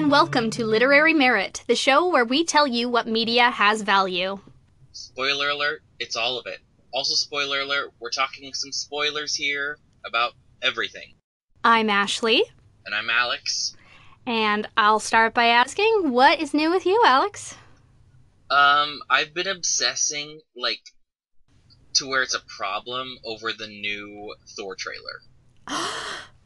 and welcome to Literary Merit, the show where we tell you what media has value. Spoiler alert, it's all of it. Also, spoiler alert, we're talking some spoilers here about everything. I'm Ashley, And I'm Alex. and I'll start by asking, what is new with you, Alex? Um, I've been obsessing, like, to where it's a problem over the new Thor trailer.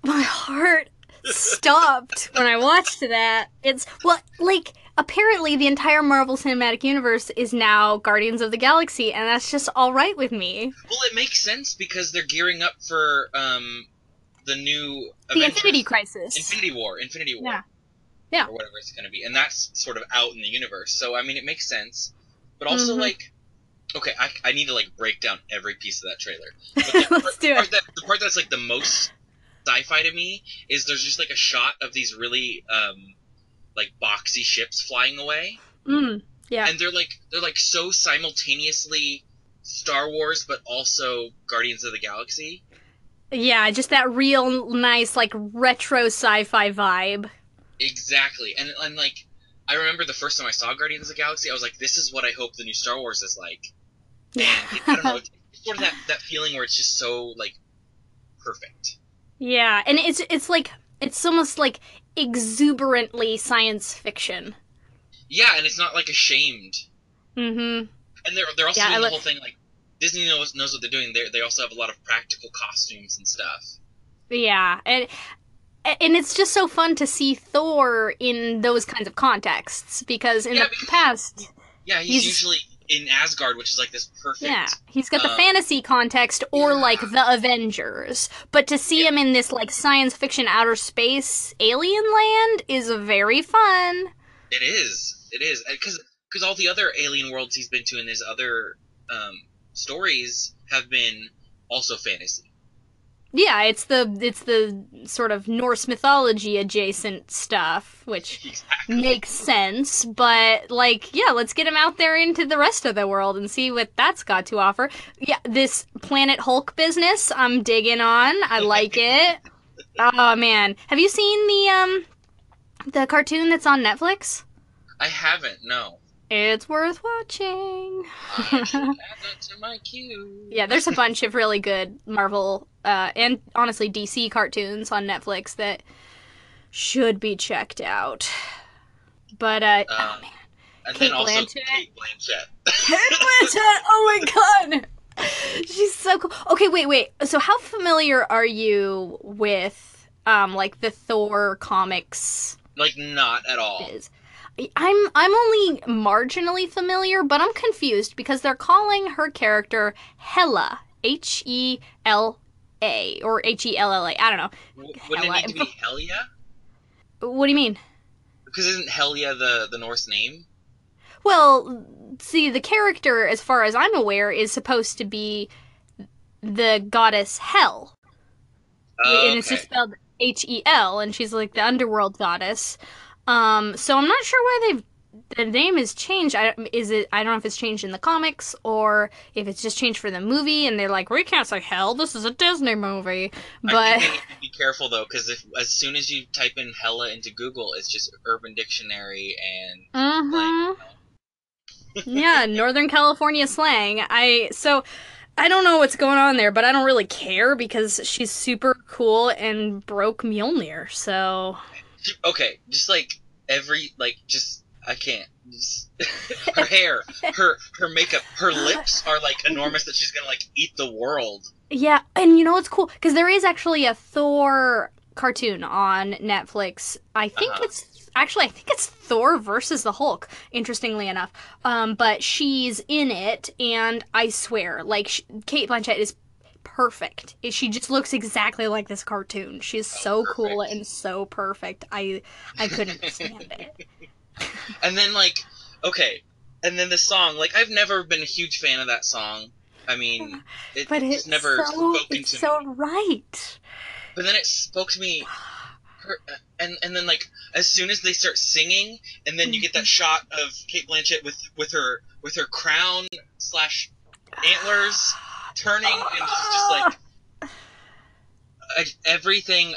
My heart stopped when I watched that. It's, well, like, apparently the entire Marvel Cinematic Universe is now Guardians of the Galaxy, and that's just alright with me. Well, it makes sense because they're gearing up for, um, the new The Avengers- Infinity Crisis. Infinity War, Infinity War. Yeah. Yeah. Or whatever it's going to be. And that's sort of out in the universe. So, I mean, it makes sense. But also, Mhm. like, okay, I, I need to, like, break down every piece of that trailer. But the, Let's part, do the part it. that, the part that's, like, the most sci-fi to me is there's just, like, a shot of these really, um, like, boxy ships flying away. Mm, yeah. And they're, like, they're, like, so simultaneously Star Wars, but also Guardians of the Galaxy. Yeah, just that real nice, like, retro sci fi vibe. Exactly, and and like I remember the first time I saw Guardians of the Galaxy, I was like, "This is what I hope the new Star Wars is like." It, I don't know, it's sort of that that feeling where it's just so like perfect. Yeah, and it's it's like it's almost like exuberantly science fiction. Yeah, and it's not like ashamed, Mm-hmm. and they're they're also Yeah, doing the whole thing like Disney knows knows what they're doing. They they also have a lot of practical costumes and stuff. Yeah, and and it's just so fun to see Thor in those kinds of contexts because in Yeah, the because- past, Yeah, he's, He's- usually in Asgard, which is like this perfect. yeah, he's got the Uh, fantasy context or yeah. like the Avengers, but to see Yeah. him in this like science fiction outer space alien land is very fun. It is. It is because because all the other alien worlds he's been to in his other um, stories have been also fantasy. Yeah, it's the it's the sort of Norse mythology adjacent stuff, which Exactly. makes sense. But like, yeah, let's get him out there into the rest of the world and see what that's got to offer. Yeah, this Planet Hulk business, I'm digging on. I like it. Oh man, have you seen the um the cartoon that's on Netflix? I haven't. No. It's worth watching. Add that to my queue. Yeah, there's a bunch of really good Marvel uh, and honestly DC cartoons on Netflix that should be checked out. But uh, oh Uh, man, And Cate then also Blanchett. Cate Blanchett. Cate Blanchett! Oh my god, she's so cool. Okay, wait, wait. So how familiar are you with um like the Thor comics? like not at all. Is I'm I'm only marginally familiar, but I'm confused because they're calling her character Hela, H E L A or H E L L A. I don't know. W- Wouldn't Hella- it need to be Helia? What do you mean? Because isn't Helia the the Norse name? Well, see, the character, as far as I'm aware, is supposed to be the goddess Hel, Oh, and it's just spelled H E L, and she's like the underworld goddess. Um, so I'm not sure why they've the name has changed. I, is it? I don't know if it's changed in the comics or if it's just changed for the movie, and they're like, we can't say Hell. This is a Disney movie. But think they need to be careful though, because if as soon as you type in hella into Google, it's just Urban Dictionary and Mhm. yeah, Northern California slang. I so I don't know what's going on there, but I don't really care because she's super cool and broke Mjolnir. So okay, just like every like just I can't. Her hair, her her makeup, her lips are like enormous that she's gonna like eat the world. yeah, and you know what's cool because there is actually a Thor cartoon on Netflix. I think Uh-huh. it's actually I think it's Thor versus the Hulk. Interestingly enough, um, but she's in it, and I swear, like sh- Cate Blanchett is perfect. She just looks exactly like this cartoon. She's so cool and so perfect. I I couldn't stand it. And then like okay, and then the song like I've never been a huge fan of that song. I mean, it, But it's never so spoken it's to so me. right. But then it spoke to me. And and then like as soon as they start singing, and then you get Mm-hmm. that shot of Cate Blanchett with with her with her crown slash antlers turning, and it's just like I, everything.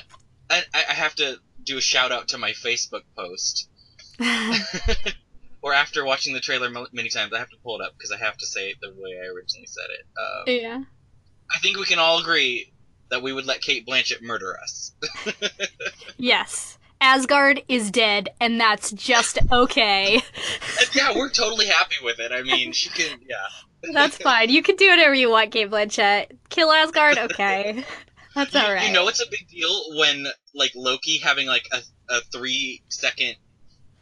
I I have to do a shout out to my Facebook post. or after watching the trailer many times, I have to pull it up because I have to say it the way I originally said it. Um, yeah. I think we can all agree that we would let Cate Blanchett murder us. yes. Asgard is dead, and that's just okay. yeah, we're totally happy with it. I mean, she can, yeah. That's fine. You can do whatever you want, Cate Blanchett. Kill Asgard, okay. That's alright. You know it's a big deal when, like, Loki having, like, a, a three second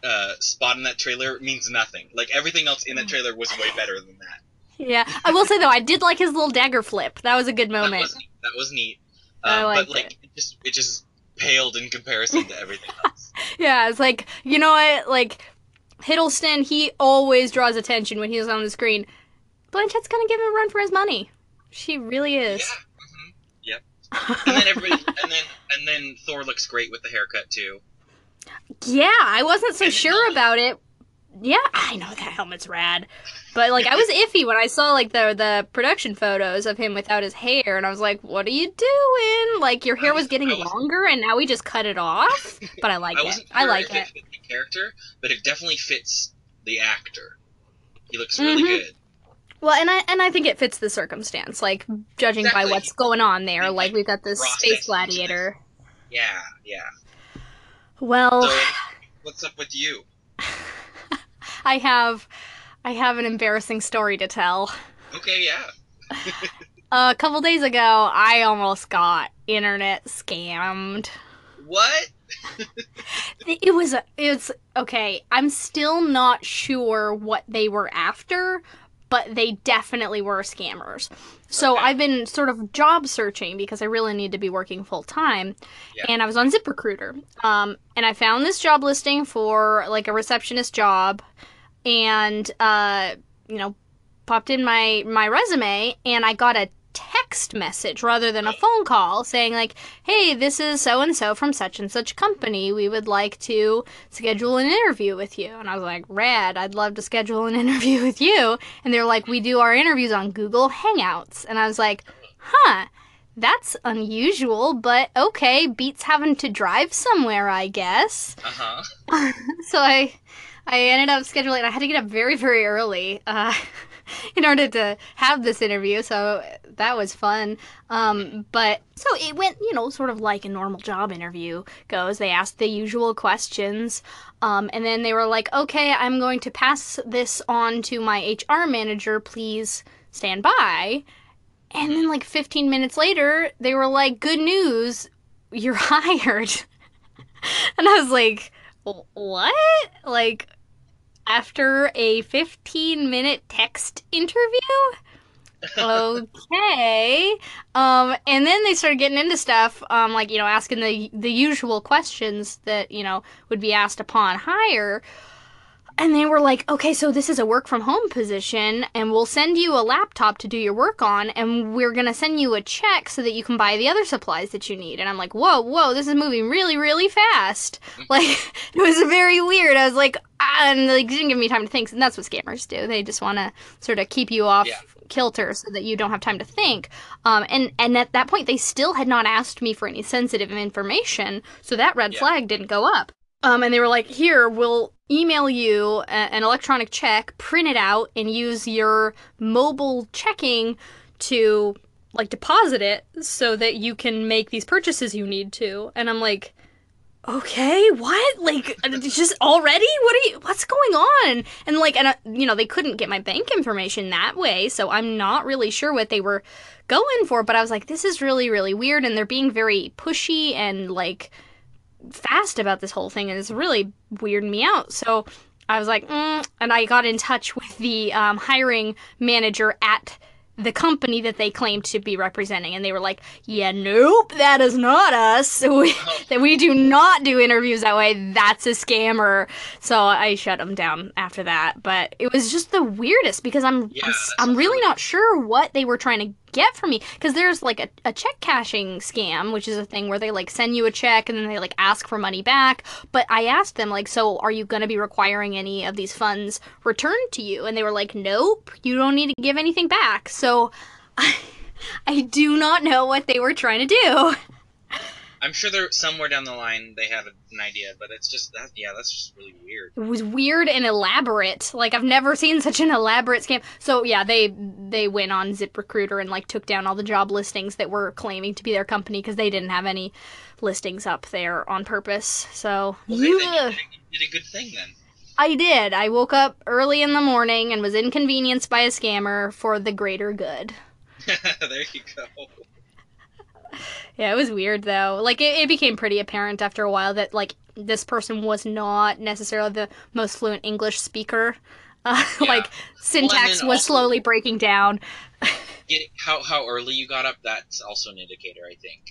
uh, spot in that trailer means nothing. Like, everything else in that trailer was way better than that. Yeah, I will say though, I did like his little dagger flip. That was a good moment. That was neat. That was neat. I Um, but like, it. it just it just paled in comparison to everything else. Yeah, it's like you know what, like Hiddleston, he always draws attention when he's on the screen. Blanchett's gonna give him a run for his money. She really is. Yeah. hmm Yep. And then everybody, and then and then Thor looks great with the haircut too. Yeah, I wasn't so sure about it. Yeah, I know that helmet's rad. But like I was iffy when I saw like the the production photos of him without his hair and I was like, "What are you doing? Like your hair was was- getting was- like and now we just cut it off?" But I like I it. I like it. it character, but it definitely fits the actor. He looks really Mhm. good. Well, and I and I think it fits the circumstance. Like judging by what's going on there, Mhm. like we've got this Ross space gladiator. Yeah, yeah. Well, So, what's up with you? I have I have an embarrassing story to tell. Okay, yeah. a couple days ago, I almost got internet scammed. What? It was a, it's okay. I'm still not sure what they were after, but they definitely were scammers. So Okay. I've been sort of job searching because I really need to be working full time, Yeah. and I was on ZipRecruiter. Um, and I found this job listing for like a receptionist job, and uh, you know, popped in my my resume, and I got a text message rather than a phone call saying like hey this is so and so from such and such company we would like to schedule an interview with you and i was like rad i'd love to schedule an interview with you and they're like we do our interviews on google hangouts and i was like huh that's unusual but okay beats having to drive somewhere i guess Uh huh. so I I ended up scheduling. I had to get up very very early uh, in order to have this interview. So that was fun. Um, but so it went, you know, sort of like a normal job interview goes. They asked the usual questions, um, and then they were like, "Okay, I'm going to pass this on to my HR manager. Please stand by." And then like 15 minutes later, they were like, "Good news, you're hired." and I was like, what? Like, after a 15 minute text interview? Okay. Um, and then they started getting into stuff, um, like, you know, asking the, the usual questions that, you know, would be asked upon hire. And they were like, okay, so this is a work from home position, and we'll send you a laptop to do your work on, and we're going to send you a check so that you can buy the other supplies that you need. And I'm like, whoa, whoa, this is moving really, really fast. Like, it was very weird. I was like, ah, and like, didn't give me time to think. And that's what scammers do. They just want to sort of keep you off Yeah. Kilter so that you don't have time to think. Um, and, and at that point, they still had not asked me for any sensitive information, so that red Yeah. flag didn't go up. Um, and they were like, here, we'll email you a- an electronic check, print it out, and use your mobile checking to like deposit it so that you can make these purchases you need to. And I'm like, okay, what? Like, just already? What are you? What's going on? And like, and uh, you know, they couldn't get my bank information that way, so I'm not really sure what they were going for. But I was like, this is really, really weird, and they're being very pushy and like fast about this whole thing, and it's really weirding me out. So I was like, mm, and I got in touch with the um, hiring manager at the company that they claimed to be representing, and they were like, "Yeah, nope, that is not us. We, that we do not do interviews that way. That's a scammer." So I shut them down after that. But it was just the weirdest because I'm Yeah, I'm, I'm really really- not sure what they were trying to get from me. Because there's like a, a check cashing scam which is a thing where they like send you a check and then they like ask for money back. But i asked them like so are you going to be requiring any of these funds returned to you? And they were like nope you don't need to give anything back. So i, I do not know what they were trying to do I'm sure there somewhere down the line they had an idea, but it's just that yeah, that's just really weird. It was weird and elaborate. Like I've never seen such an elaborate scam. So yeah, they they went on ZipRecruiter and like took down all the job listings that were claiming to be their company because they didn't have any listings up there on purpose. So Well, they, they yeah. did, a- did a good thing then. I did. I woke up early in the morning and was inconvenienced by a scammer for the greater good. there you go. Yeah, it was weird though. Like it, it became pretty apparent after a while that like this person was not necessarily the most fluent English speaker. Uh, Yeah. like syntax then was slowly breaking down. Get how how early you got up. That's also an indicator, I think,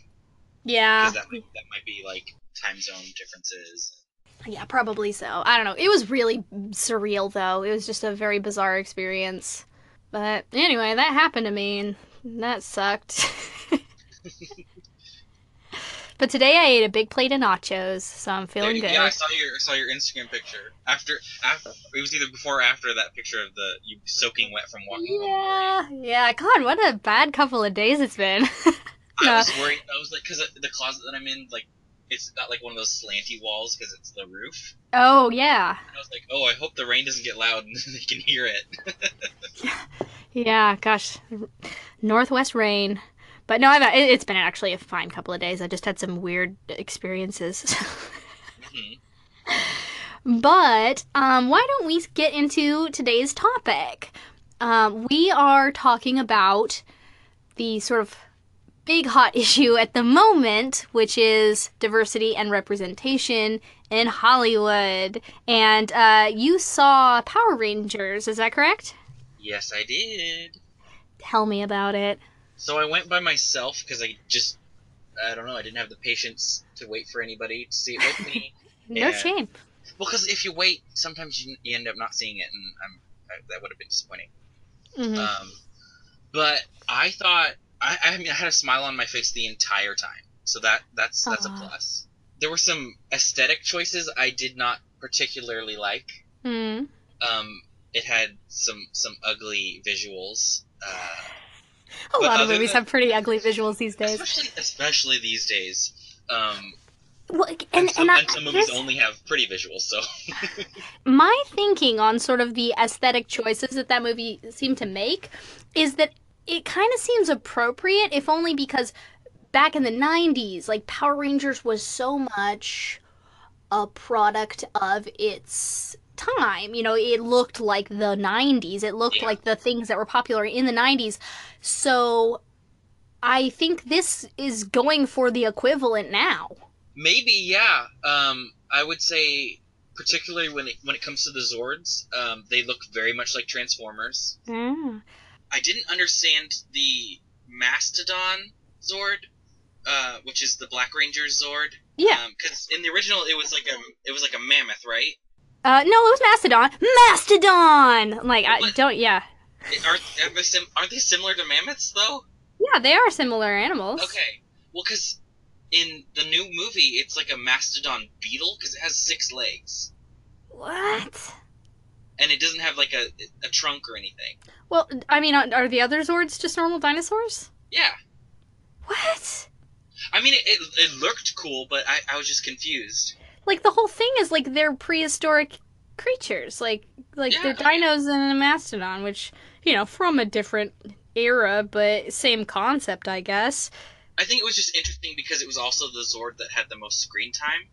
Yeah, that might, that might be like time zone differences. yeah, probably so. I don't know. It was really surreal though. It was just a very bizarre experience. But anyway, that happened to me and that sucked. But today I ate a big plate of nachos, so I'm feeling good. Yeah, I saw your I saw your Instagram picture after after it was either before or after that picture of the you soaking wet from walking home. Yeah, yeah. God, what a bad couple of days it's been. I Yeah. was worried. I was like, because the closet that I'm in, like, it's got like one of those slanty walls because it's the roof. oh yeah, And I was like, oh, I hope the rain doesn't get loud and they can hear it. yeah. Gosh, northwest rain. But no, I've, it- it's been actually a fine couple of days. I just had some weird experiences. Mhm. but um, why don't we get into today's topic? Um, we are talking about the sort of big hot issue at the moment, which is diversity and representation in Hollywood. And uh, you saw Power Rangers, is that correct? yes, I did. Tell me about it. So I went by myself because I just, I don't know, I didn't have the patience to wait for anybody to see it with me. No Yeah. shame. well, because if you wait, sometimes you, you end up not seeing it, and I'm, I, that would have been disappointing. Mhm. Um, but I thought I, I mean I had a smile on my face the entire time, so that that's that's a plus. There were some aesthetic choices I did not particularly like. Hmm. Um, it had some some ugly visuals, uh, A lot of movies than- have pretty ugly visuals these days. especially especially these days. Um, Well, and, and, some, and I, and some movies only have pretty visuals, so my thinking on sort of the aesthetic choices that that movie seemed to make is that it kind of seems appropriate, if only because back in the 90s, like Power Rangers was so much a product of its time. You know, it looked like the 90s, it looked Yeah. like the things that were popular in the 90s. So I think this is going for the equivalent now. maybe yeah. Um, I would say particularly when it when it comes to the Zords, um, they look very much like Transformers. Mm. I didn't understand the Mastodon Zord, uh, which is the Black Ranger Zord. Yeah. Because in the original, it was like a it was like a mammoth, right? Uh, no, it was Mastodon. Mastodon! Like, I What? don't, yeah. It- Are, are they sim- aren't they similar to mammoths though? Yeah, they are similar animals. Okay. Well, because in the new movie, it's like a mastodon beetle because it has six legs What? and it doesn't have like a a trunk or anything. Well, I mean, are are the other Zords just normal dinosaurs? Yeah. What? I mean, it, it, it looked cool, but I, I was just confused. Like, the whole thing is like they're prehistoric creatures. Like, like they're dinos and a mastodon, which, you know, from a different era, but same concept, I guess. I think it was just interesting because it was also the Zord that had the most screen time.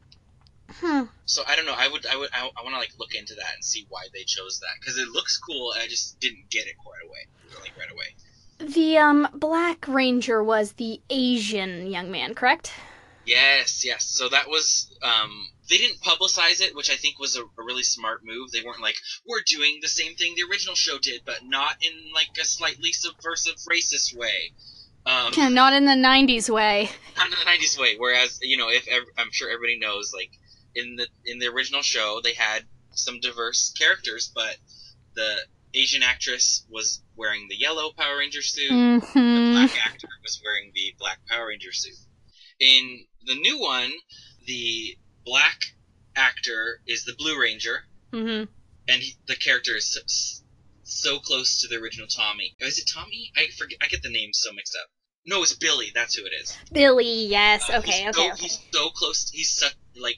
Hmm. So I don't know. I would, I would, I, I want to like look into that and see why they chose that because it looks cool. And I just didn't get it right away. Like right away. The, um, Black Ranger was the Asian young man, correct? Yes, yes. So that was um they didn't publicize it, which I think was a, a really smart move. They weren't like, we're doing the same thing the original show did, but not in like a slightly subversive racist way. Um Not in the 90s way. not in the nineties way. Whereas, you know, if ev- I'm sure everybody knows, like in the in the original show they had some diverse characters, but the Asian actress was wearing the yellow Power Ranger suit the Mm-hmm. black actor was wearing the black Power Ranger suit. In the new one, the black actor is the Blue Ranger, Mm-hmm. and he, the character is so, so close to the original Tommy. Is it Tommy? I forget. I get the names so mixed up. No, it's Billy. That's who it is. Billy, yes. Uh, okay, okay, so, okay. He's so close. He's such like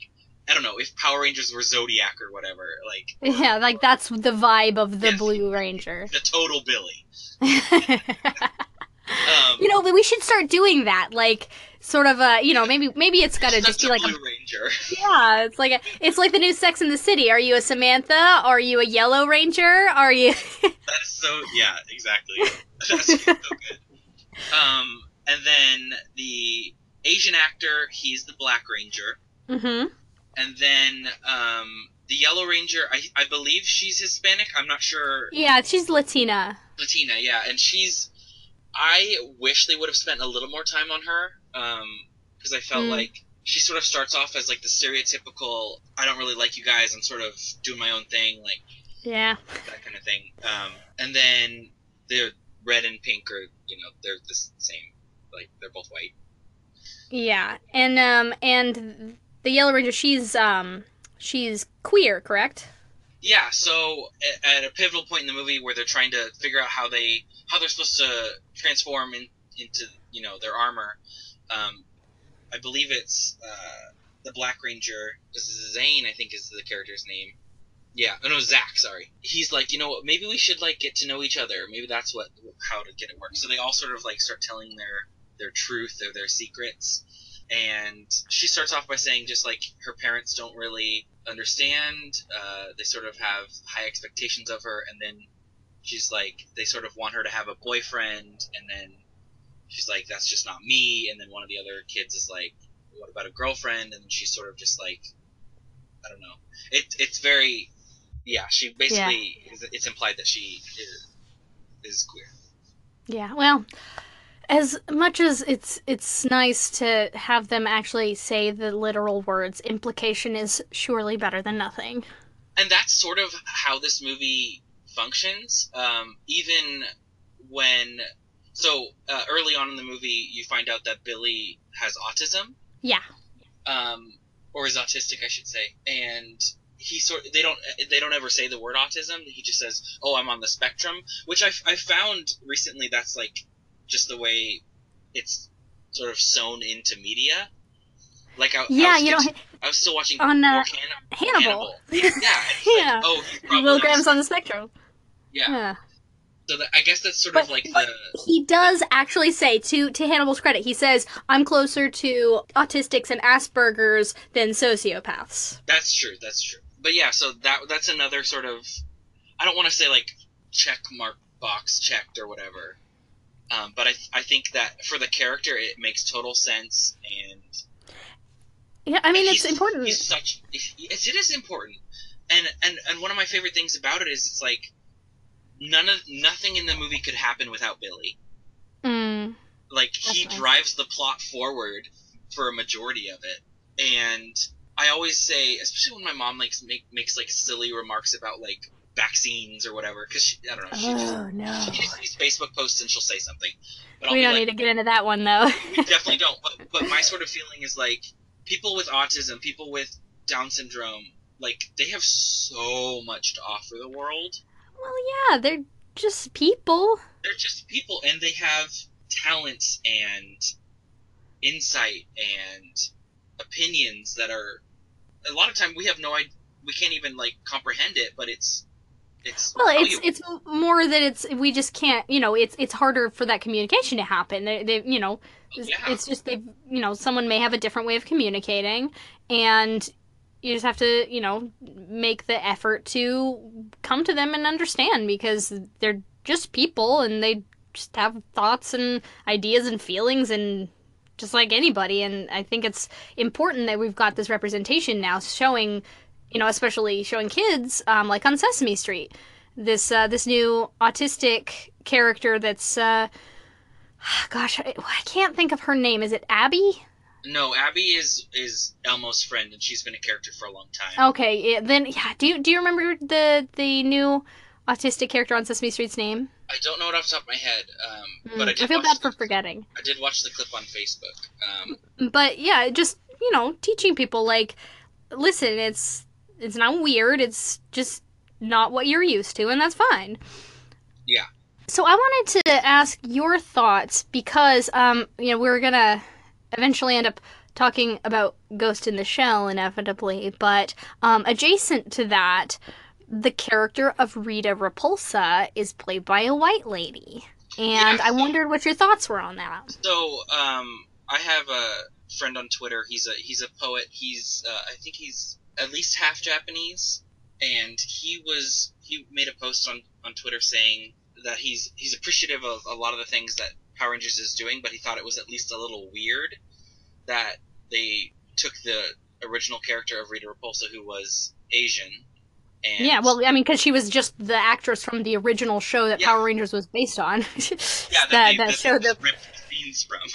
I don't know if Power Rangers were Zodiac or whatever. Like Yeah, like that's the vibe of the Yes. Blue Ranger. the total Billy. you Um, know, we should start doing that. Like, sort of a, you know, maybe maybe it's got to just be like a Ranger. yeah. It's like a, it's like the new Sex in the City. Are you a Samantha? Are you a Yellow Ranger? Are you? That's so yeah, exactly. That's so good. Um, and then the Asian actor, he's the Black Ranger, mm-hmm. and then um, the Yellow Ranger, I, I believe she's Hispanic. I'm not sure. Yeah, she's Latina. Latina, yeah, and she's. I wish they would have spent a little more time on her, because I felt Mm. like she sort of starts off as like the stereotypical. I don't really like you guys. I'm sort of doing my own thing, like Yeah. that kind of thing. Um, and then the red and pink are, you know, they're the same. Like they're both white. Yeah, and um, and the Yellow Ranger, she's um, she's queer, correct? Yeah. So at a pivotal point in the movie where they're trying to figure out how they how they're supposed to transform in, into you know their armor, um, I believe it's uh, the Black Ranger Zane. I think is the character's name. Yeah, oh no, Zach. Sorry. He's like, you know, what, maybe we should like get to know each other. Maybe that's what how to get it work. So they all sort of like start telling their their truth or their secrets. And she starts off by saying just like her parents don't really understand. Uh, they sort of have high expectations of her, and then she's like, they sort of want her to have a boyfriend, and then she's like, that's just not me. And then one of the other kids is like, what about a girlfriend? And she's sort of just like, I don't know. It it's very, yeah. She basically is it's implied that she is, is queer. Yeah. Well, as much as it's it's nice to have them actually say the literal words, implication is surely better than nothing. and that's sort of how this movie functions. Um, even when, so uh, early on in the movie, you find out that Billy has autism, Yeah. um, or is autistic, I should say, and he sort they don't they don't ever say the word autism. He just says, "Oh, I'm on the spectrum," which I I found recently that's like just the way it's sort of sewn into media. Like I, I Yeah, was you know, I was still watching on, uh, Hannibal. Hannibal. Yeah, Yeah. Like, oh, Will Graham's on the spectrum. Yeah. Yeah. So that, I guess that's sort But- of like the He does actually say to to Hannibal's credit, he says, "I'm closer to autistics and Asperger's than sociopaths." that's true. That's true. But yeah, so that that's another sort of I don't want to say like check mark box checked or whatever. Um, but I, I think that for the character it makes total sense and Yeah, I mean it's important. He's such it is important. And, and and one of my favorite things about it is it's like none of nothing in the movie could happen without Billy. Mm. like he nice. drives the plot forward for a majority of it and i always say especially when my mom likes make, makes like silly remarks about like vaccines or whatever because i don't know she just Oh no. she just sees facebook posts and she'll say something but I'll We don't like, need to get into that one though. we definitely don't but, but my sort of feeling is like people with autism people with down syndrome like they have so much to offer the world well, yeah, they're just people. they're just people and they have talents and insight and opinions that are a lot of time we have no idea we can't even like comprehend it but it's it's Well, it's valuable. it's more that it's we just can't, you know, it's it's harder for that communication to happen. They, they you know, Yeah. it's just they, you know, someone may have a different way of communicating, and you just have to, you know, make the effort to come to them and understand because they're just people and they just have thoughts and ideas and feelings and just like anybody. And I think it's important that we've got this representation now showing you know, especially showing kids, um, like on Sesame Street, this uh, this new autistic character that's, uh, gosh, I, I can't think of her name. Is it Abby? No abby is is elmo's friend and she's been a character for a long time Okay, yeah, then yeah. Do you do you remember the the new autistic character on Sesame Street's name? i don't know it off the top of my head um, Mm, but I, I feel bad for forgetting. i did watch the clip on facebook um, But yeah, just you know, teaching people like, listen, it's it's not weird. It's just not what you're used to, and that's fine. Yeah. So I wanted to ask your thoughts because um, you know, we're gonna eventually end up talking about Ghost in the Shell inevitably, but um, adjacent to that, the character of Rita Repulsa is played by a white lady. And Yeah. I wondered what your thoughts were on that. So, um, I have a friend on Twitter. He's a he's a poet. He's uh, I think he's at least half Japanese, and he was he made a post on on Twitter saying that he's he's appreciative of a lot of the things that Power Rangers is doing, but he thought it was at least a little weird that they took the original character of Rita Repulsa, who was Asian. And Yeah, well, I mean, because she was just the actress from the original show that Yeah. Power Rangers was based on. yeah, that, that, they, that that show that ripped scenes from.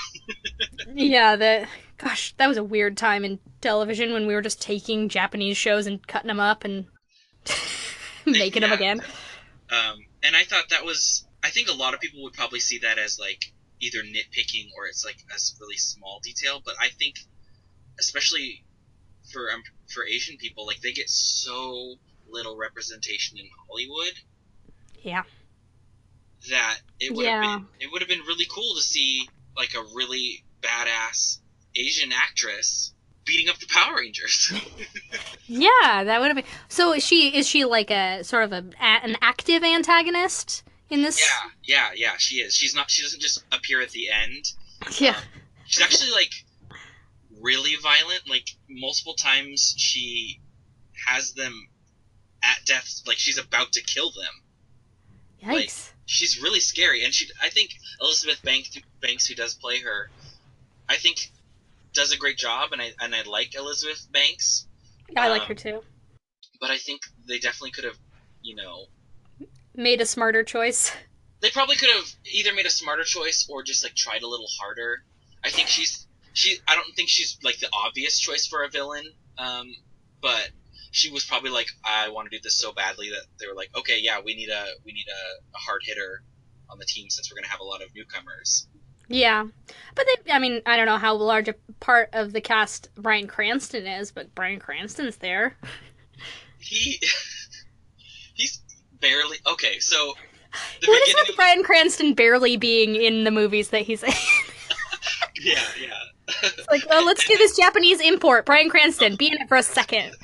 Yeah, the gosh, that was a weird time in television when we were just taking Japanese shows and cutting them up and making them again. Um, and I thought that was. I think a lot of people would probably see that as like either nitpicking or it's like a really small detail. But I think, especially for um, for Asian people, like they get so little representation in Hollywood Yeah. that it would have Yeah. been it would have been really cool to see like a really badass Asian actress beating up the Power Rangers. Yeah, that would have been. So is she is she like a sort of a- an active antagonist in this? yeah, yeah, yeah. She is. She's not. She doesn't just appear at the end. Yeah. She's actually like really violent. Like multiple times, she has them at death. Like she's about to kill them. Yikes. She's really scary, and she. I think Elizabeth Banks, Banks, who does play her, I think does a great job, and I and I like Elizabeth Banks. Yeah, I like um, her too. But I think they definitely could have, you know, Made a smarter choice. they probably could have either made a smarter choice or just like tried a little harder. I think she's she. I don't think she's like the obvious choice for a villain. Um, but she was probably like, I want to do this so badly that they were like, okay, yeah, we need a we need a, a hard hitter on the team since we're gonna have a lot of newcomers. Yeah, but they, I mean, I don't know how large a part of the cast Bryan Cranston is, but Bryan Cranston's there. He barely okay. So the What is with Bryan Cranston barely being in the movies that he's in? yeah yeah. It's like, oh, let's do this Japanese import. Bryan Cranston, be in it for a second.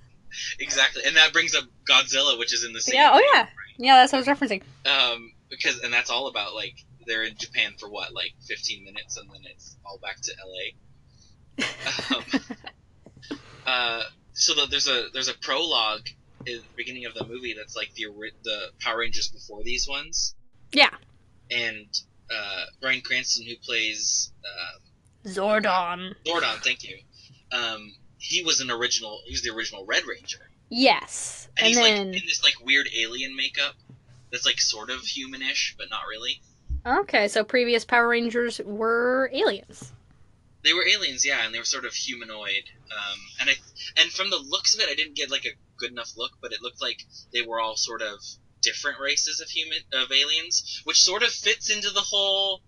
exactly, and that brings up Godzilla, which is in the same. Yeah, oh yeah. Yeah, that's what I was referencing. um, because and that's all about like they're in Japan for what like 15 minutes and then it's all back to LA. Um, uh, so the, there's a there's a prologue in the beginning of the movie that's like the the Power Rangers before these ones, Yeah. and uh, Bryan Cranston who plays uh, Zordon. Zordon, thank you. Um, he was an original. He was the original Red Ranger, Yes. and, And, he's then, like in this like weird alien makeup that's like sort of humanish but not really. okay, so previous Power Rangers were aliens. They were aliens, yeah, and they were sort of humanoid. Um, and I, and from the looks of it, I didn't get like a good enough look, but it looked like they were all sort of different races of human of aliens, which sort of fits into the whole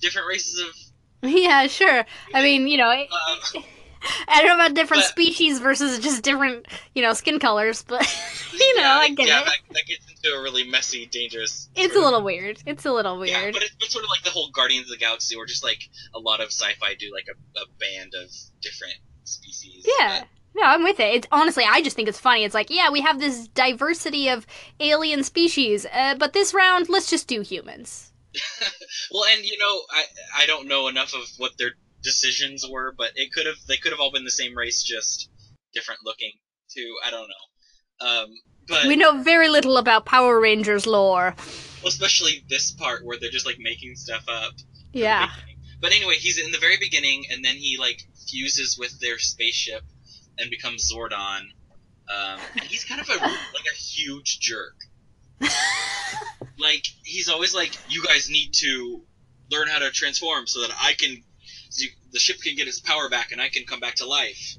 different races of. Yeah, sure. I mean, you know, I, Uh, I don't know about different But- species versus just different, you know, skin colors, but you know, yeah, I get yeah, it. That, that gets into a really messy, dangerous. It's a of- little weird. It's a little weird. Yeah, but it's, it's sort of like the whole Guardians of the Galaxy, or just like a lot of sci-fi do like a, a band of different species. Yeah. No, I'm with it. It's honestly, I just think it's funny. It's like, yeah, we have this diversity of alien species, uh, but this round, let's just do humans. well, and you know, I I don't know enough of what their decisions were, but it could have they could have all been the same race, just different looking too. I don't know. Um, but We know very little about Power Rangers lore. Well, especially this part where they're just like making stuff up. Yeah. But anyway, he's in the very beginning, and then he like fuses with their spaceship and becomes Zordon. Um, and he's kind of a like a huge jerk. like he's always like, "You guys need to learn how to transform so that I can, so you, the ship can get its power back and I can come back to life."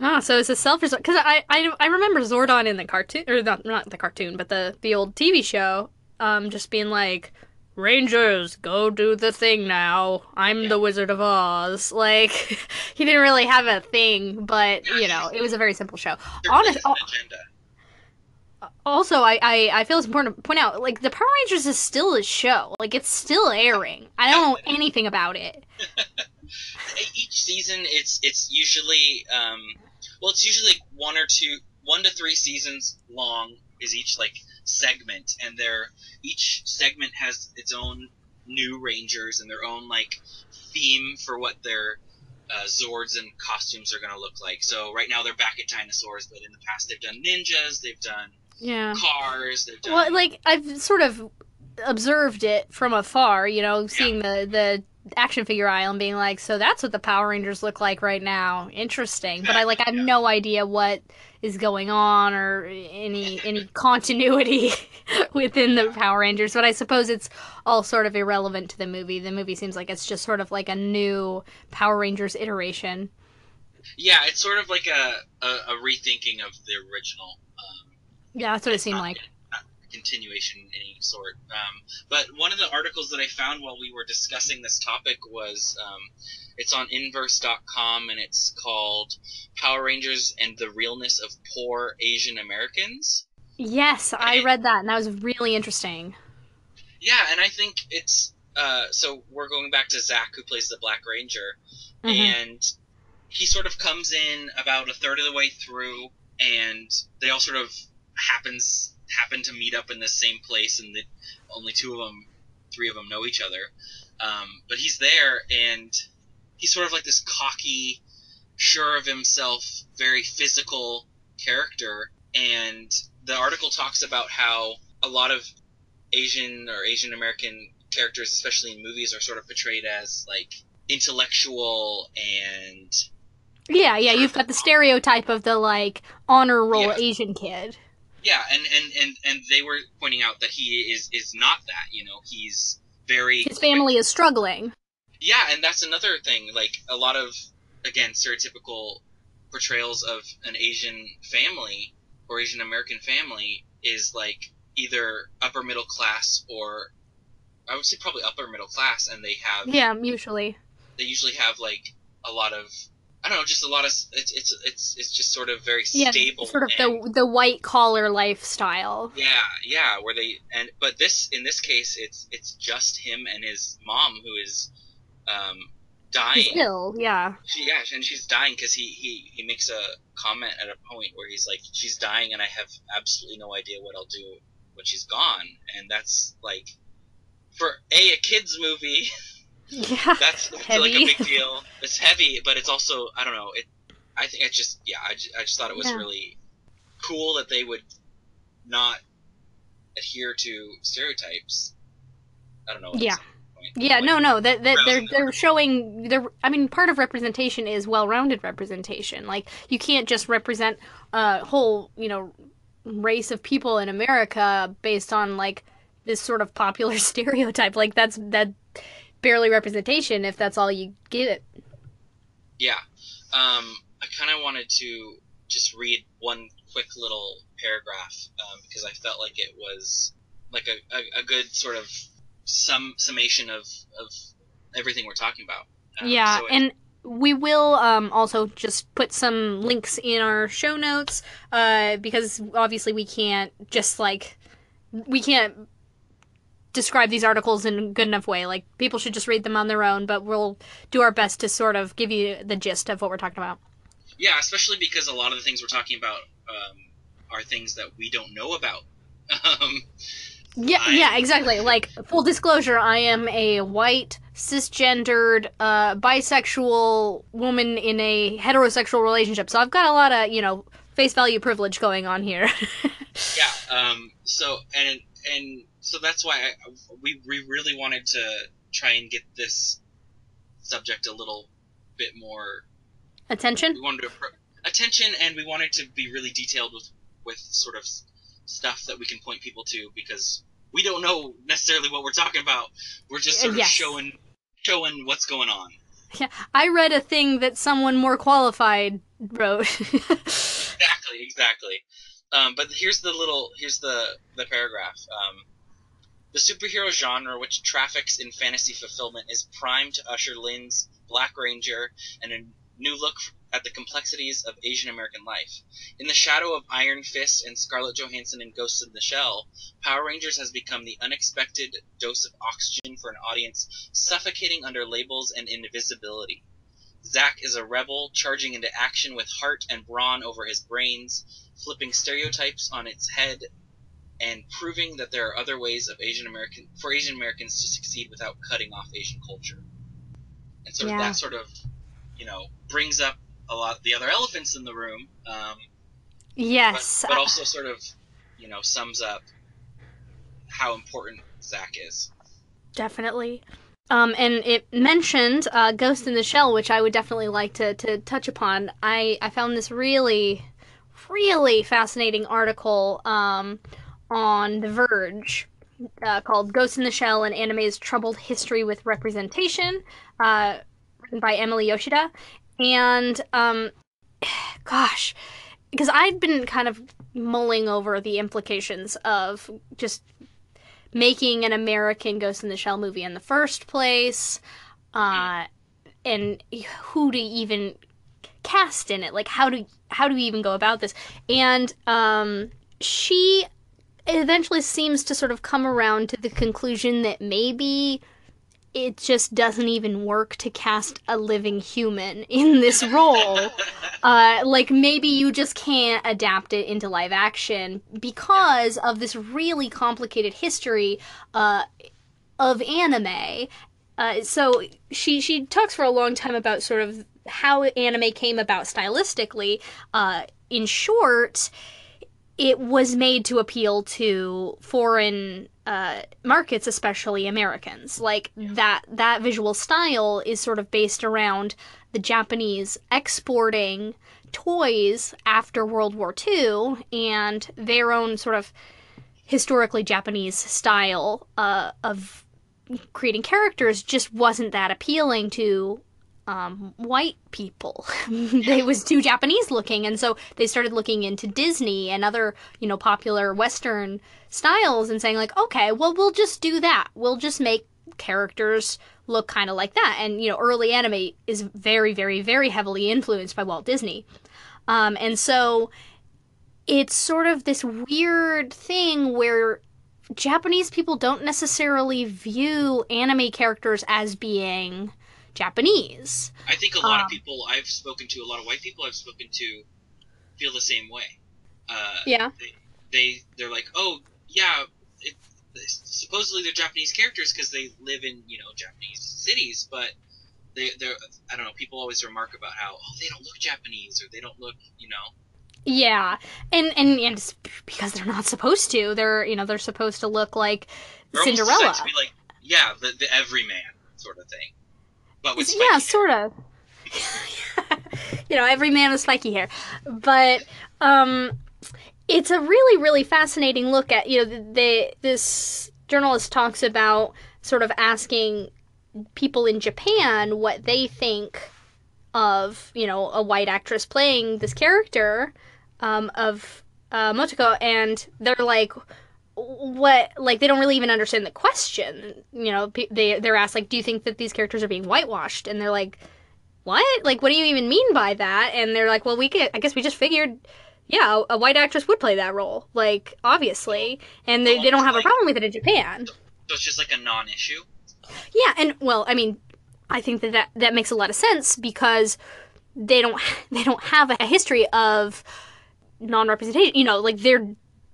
Ah, so it's a selfish because I, I I remember Zordon in the cartoon or not not the cartoon but the the old TV show um just being like Rangers go do the thing now I'm Yeah. the Wizard of Oz like he didn't really have a thing but you know it was a very simple show There Honest- is an agenda. Also I, I I feel it's important to point out like the Power Rangers is still a show. Like it's still airing. I don't know anything about it. Each season, it's it's usually um, well, it's usually like one or two, one to three seasons long is each like segment, and they're each segment has its own new Rangers and their own like theme for what their uh, Zords and costumes are going to look like. So right now they're back at dinosaurs, but in the past they've done ninjas, they've done Yeah. cars, Well, like I've sort of observed it from afar, you know, seeing the the action figure aisle and being like, so that's what the Power Rangers look like right now. Interesting. But I like I have no idea what is going on or any any continuity within the Power Rangers. But I suppose it's all sort of irrelevant to the movie. The movie seems like it's just sort of like a new Power Rangers iteration. yeah, it's sort of like a, a, a rethinking of the original. Yeah, that's what it seemed like. a continuation in any sort. Um, but one of the articles that I found while we were discussing this topic was um, it's on inverse.com and it's called Power Rangers and the Realness of Poor Asian Americans. Yes, I read that and that was really interesting. Yeah, and I think it's uh, so we're going back to Zach who plays the Black Ranger, Mhm. and he sort of comes in about a third of the way through, and they all sort of happens happen to meet up in the same place, and that only two of them, three of them know each other. Um, but he's there, and he's sort of like this cocky, sure of himself, very physical character. And the article talks about how a lot of Asian or Asian American characters, especially in movies, are sort of portrayed as like intellectual and Yeah, yeah, you've got the stereotype of the like honor roll Yeah. Asian kid. Yeah, and, and, and, and they were pointing out that he is is not that. You know, he's very His family is struggling. Yeah, and that's another thing. Like a lot of again stereotypical portrayals of an Asian family or Asian American family is like either upper middle class or I would say probably upper middle class, and they have Yeah, usually. they usually have like a lot of I don't know, just a lot of it's it's it's it's just sort of very Yeah, stable. sort of and- the the white collar lifestyle. yeah, yeah, where they and but this in this case it's it's just him and his mom who is um dying. He's ill, yeah. She, yeah, and she's dying because he, he he makes a comment at a point where he's like, she's dying and I have absolutely no idea what I'll do when she's gone, and that's like, for a a kids movie, Yeah. that's, that's like a big deal. It's heavy, but it's also I don't know it. I think it's just yeah, I just, I just thought it was Yeah. really cool that they would not adhere to stereotypes. I don't know. Yeah. say at that point. Yeah, Like, no, no, that, that they're they're showing they're I mean part of representation is well-rounded representation. Like you can't just represent a whole, you know, race of people in America based on like this sort of popular stereotype. Like that's that barely representation if that's all you get. Yeah. Um, I kind of wanted to just read one quick little paragraph um, because I felt like it was like a, a, a good sort of sum summation of, of everything we're talking about. Um, Yeah, so it- and we will um, also just put some links in our show notes uh, because obviously we can't just like we can't describe these articles in a good enough way. Like people should just read them on their own, but we'll do our best to sort of give you the gist of what we're talking about. yeah, especially because a lot of the things we're talking about um, are things that we don't know about. Um, Yeah, I- yeah, exactly. Like full disclosure, I am a white cisgendered uh, bisexual woman in a heterosexual relationship, so I've got a lot of you know face value privilege going on here. yeah. Um, so and and so that's why I, we we really wanted to try and get this subject a little bit more Attention. we wanted to attention and we wanted to be really detailed with with sort of stuff that we can point people to because we don't know necessarily what we're talking about we're just uh, sort of Yes. showing showing what's going on Yeah, I read a thing that someone more qualified wrote. exactly exactly um, but here's the little here's the the paragraph um, the superhero genre which traffics in fantasy fulfillment is primed to usher Lin's black ranger and a new look at the complexities of Asian American life. In the shadow of Iron Fist and Scarlett Johansson and Ghost in the Shell, Power Rangers has become the unexpected dose of oxygen for an audience suffocating under labels and invisibility. Zack is a rebel charging into action with heart and brawn over his brains, flipping stereotypes on its head and proving that there are other ways of Asian American for Asian Americans to succeed without cutting off Asian culture. And so Yeah. that sort of, you know, brings up a lot of the other elephants in the room, um, but, Yes. but also sort of, you know, sums up how important Zack is. Definitely. Um, and it mentioned uh, Ghost in the Shell, which I would definitely like to, to touch upon. I, I found this really, really fascinating article um, on The Verge uh, called Ghost in the Shell and Anime's Troubled History with Representation, uh, written by Emily Yoshida. And, um, gosh, because I'd been kind of mulling over the implications of just making an American Ghost in the Shell movie in the first place, uh, and who to even cast in it. Like how do how do we even go about this? And um, she eventually seems to sort of come around to the conclusion that maybe it just doesn't even work to cast a living human in this role. Uh, like maybe you just can't adapt it into live action because of this really complicated history uh, of anime. Uh, so she she talks for a long time about sort of how anime came about stylistically. Uh, in short, it was made to appeal to foreign uh, markets, especially Americans. Like that that visual style is sort of based around the Japanese exporting toys after World War II and their own sort of historically Japanese style uh, of creating characters just wasn't that appealing to um, white people. they was too Japanese looking, and so they started looking into Disney and other, you know, popular Western styles and saying like, okay, well, we'll just do that. We'll just make characters look kind of like that. And you know, early anime is very, very, very heavily influenced by Walt Disney, um, and so it's sort of this weird thing where Japanese people don't necessarily view anime characters as being Japanese. I think a lot Um, of people I've spoken to, a lot of white people I've spoken to, feel the same way. Uh, Yeah. they, they they're like, oh yeah, it, supposedly they're Japanese characters because they live in you know Japanese cities, but they they're I don't know. People always remark about how oh they don't look Japanese or they don't look you know Yeah, and and and it's because they're not supposed to. They're you know they're supposed to look like they're Cinderella. to be like yeah the the everyman sort of thing, but with yeah, spiky sort of. you know, every man with spiky hair, but um, it's a really really fascinating look at you know the this journalist talks about sort of asking people in Japan what they think of you know a white actress playing this character um, of uh, Motoko, and they're like, what? Like they don't really even understand the question. You know, they they're asked like, do you think that these characters are being whitewashed? And they're like, what? Like, what do you even mean by that? And they're like, well, we could. I guess we just figured. Yeah, a white actress would play that role, like obviously, and they, they don't have a problem with it in Japan. So it's just like a non-issue. Yeah, and well, I mean, I think that that, that makes a lot of sense because they don't they don't have a history of non-representation. You know, like they're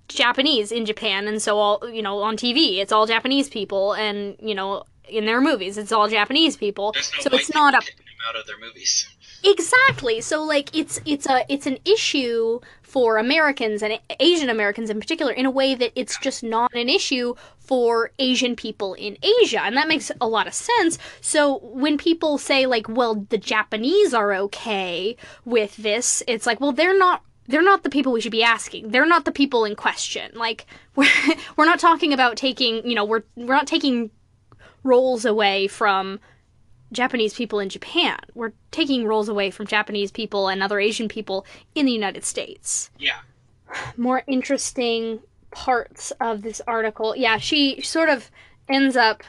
Japanese in Japan, and so all you know on TV, it's all Japanese people, and you know in their movies, it's all Japanese people. No so it's not a out of their movies. Exactly. So like it's it's a it's an issue for Americans and Asian Americans in particular in a way that it's just not an issue for Asian people in Asia. And that makes a lot of sense. So when people say like, well, the Japanese are okay with this, it's like, well, they're not they're not the people we should be asking. They're not the people in question. Like we're we're not talking about taking, you know, we're we're not taking roles away from Japanese people in Japan. We're taking roles away from Japanese people and other Asian people in the United States. Yeah. More interesting parts of this article. Yeah, she sort of ends up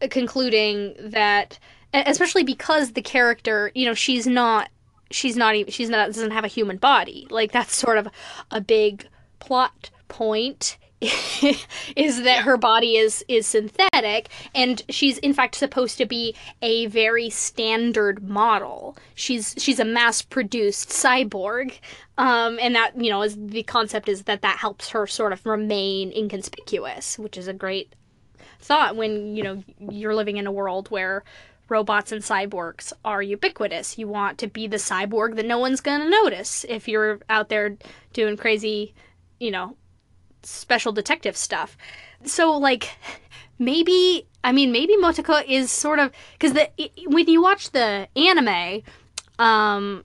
uh, concluding that especially because the character, you know, she's not she's not even she's not doesn't have a human body. Like that's sort of a big plot point is that her body is is synthetic and she's in fact supposed to be a very standard model she's she's a mass produced cyborg um, and that you know is the concept is that that helps her sort of remain inconspicuous which is a great thought when you know you're living in a world where robots and cyborgs are ubiquitous you want to be the cyborg that no one's going to notice if you're out there doing crazy you know special detective stuff. So like maybe I mean maybe Motoko is sort of because the when you watch the anime, um,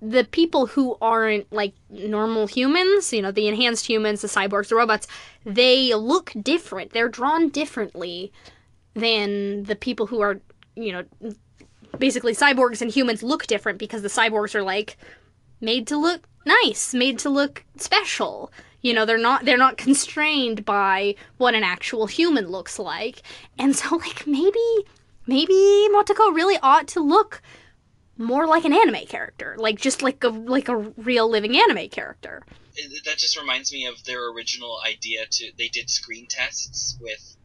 the people who aren't like normal humans, you know, the enhanced humans, the cyborgs, the robots, they look different. They're drawn differently than the people who are, you know, basically cyborgs and humans look different because the cyborgs are like made to look nice, made to look special. You know, they're not they're not constrained by what an actual human looks like. And so like maybe maybe Motoko really ought to look more like an anime character, like just like a like a real living anime character. That just reminds me of their original idea to they did screen tests with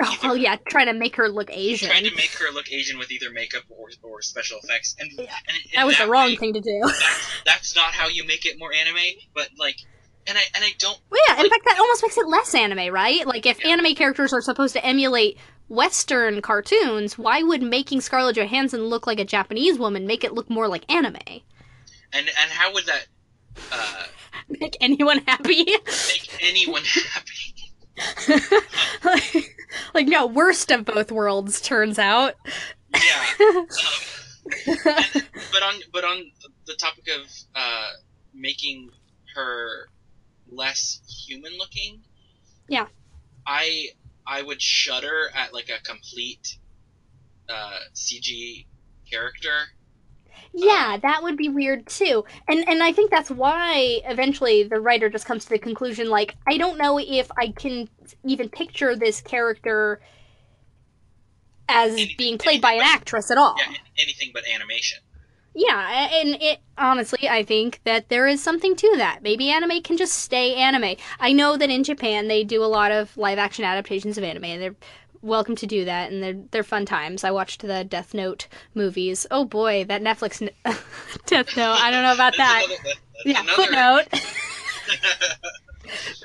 Oh, either, yeah, trying to make her look Asian. Trying to make her look Asian with either makeup or, or special effects, and, yeah. and, and that was that the wrong way, thing to do. That's, that's, not how you make it more anime, but like and I and I don't. Well, yeah. Like, in fact, that almost makes it less anime, right? Like if yeah. anime characters are supposed to emulate Western cartoons, why would making Scarlett Johansson look like a Japanese woman make it look more like anime? And and how would that uh, make anyone happy? Make anyone happy. like, like, no, worst of both worlds turns out. Yeah. Um, and, but on but on the topic of uh, making her less human looking. Yeah. I I would shudder at like a complete uh, CG character. Yeah, that would be weird too. And and I think that's why eventually the writer just comes to the conclusion like I don't know if I can even picture this character as anything, being played by an actress at all. Yeah, anything but animation. Yeah, and it honestly, I think that there is something to that. Maybe anime can just stay anime. I know that in Japan they do a lot of live action adaptations of anime, and they're welcome to do that, and they're they're fun times. I watched the Death Note movies. Oh boy, that Netflix n- Death Note. I don't know about that. Another, yeah, footnote.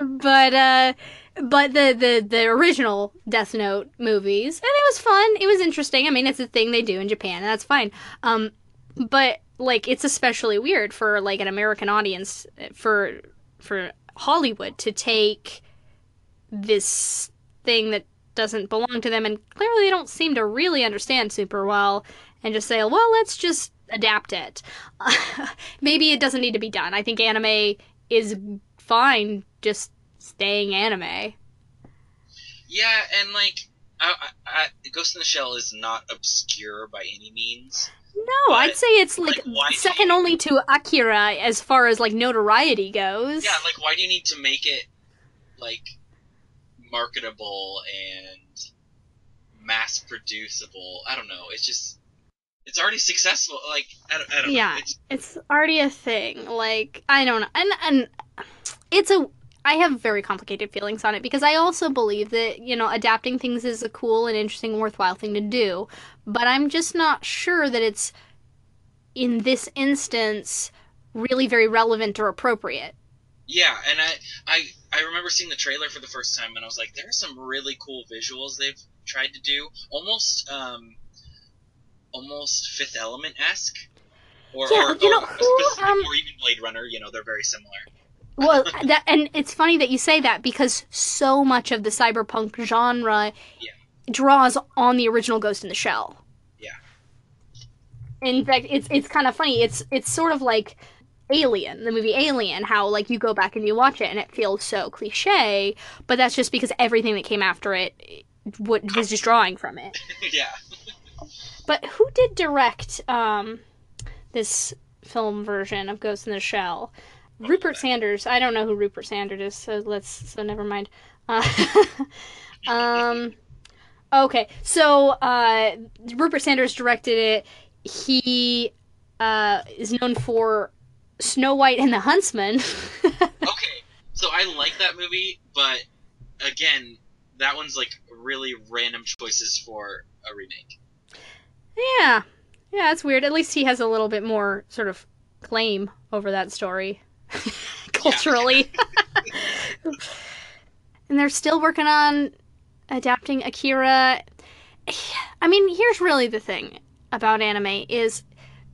but uh but the, the the original Death Note movies, and it was fun. It was interesting. I mean, it's a thing they do in Japan, and that's fine. Um, but like it's especially weird for like an American audience for for Hollywood to take this thing that doesn't belong to them and clearly they don't seem to really understand super well and just say, well, let's just adapt it. maybe it doesn't need to be done. I think anime is fine just staying anime. Yeah, and like, I, I, Ghost in the Shell is not obscure by any means. No, I'd say it's like, like second only to Akira as far as like notoriety goes. Yeah, like why do you need to make it like marketable and mass producible? I don't know. It's just it's already successful. Like I don't, I don't yeah, know. It's, it's already a thing. Like I don't know, and and it's a I have very complicated feelings on it because I also believe that, you know, adapting things is a cool and interesting, worthwhile thing to do. But I'm just not sure that it's, in this instance, really very relevant or appropriate. Yeah, and I, I, I remember seeing the trailer for the first time and I was like, there are some really cool visuals they've tried to do. Almost, um, almost Fifth Element esque. Or, yeah, or, you know, who, um, or even Blade Runner, you know, they're very similar well, that and it's funny that you say that because so much of the cyberpunk genre yeah. draws on the original Ghost in the Shell. Yeah. In fact, it's it's kind of funny. It's it's sort of like Alien, the movie Alien, how like you go back and you watch it and it feels so cliche, but that's just because everything that came after it was just drawing from it. yeah. But who did direct um, this film version of Ghost in the Shell? Rupert Sanders. I don't know who Rupert Sanders is, so let's so never mind. Uh, um, Okay, so uh, Rupert Sanders directed it. He uh, is known for Snow White and the Huntsman. okay, so I like that movie, but again, that one's like really random choices for a remake. Yeah, yeah, that's weird. At least he has a little bit more sort of claim over that story culturally. and they're still working on adapting Akira. I mean, here's really the thing about anime is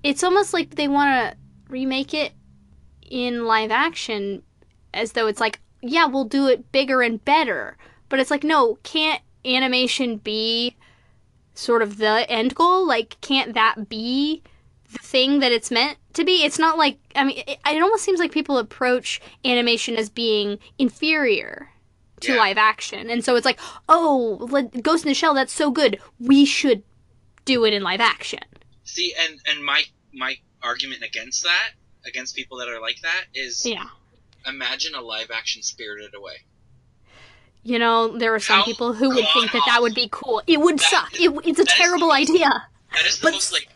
it's almost like they want to remake it in live action as though it's like, yeah, we'll do it bigger and better. But it's like, no, can't animation be sort of the end goal? Like, can't that be the thing that it's meant to be? It's not like, I mean, it, it almost seems like people approach animation as being inferior to Yeah. live action. And so it's like, oh, let- Ghost in the Shell, that's so good. We should do it in live action. See, and and my my argument against that, against people that are like that, is Yeah. imagine a live action Spirited Away. You know, there are some How people who would think that that would be cool. It would That- suck. It, it's a that is the terrible most- idea. That is the But- most like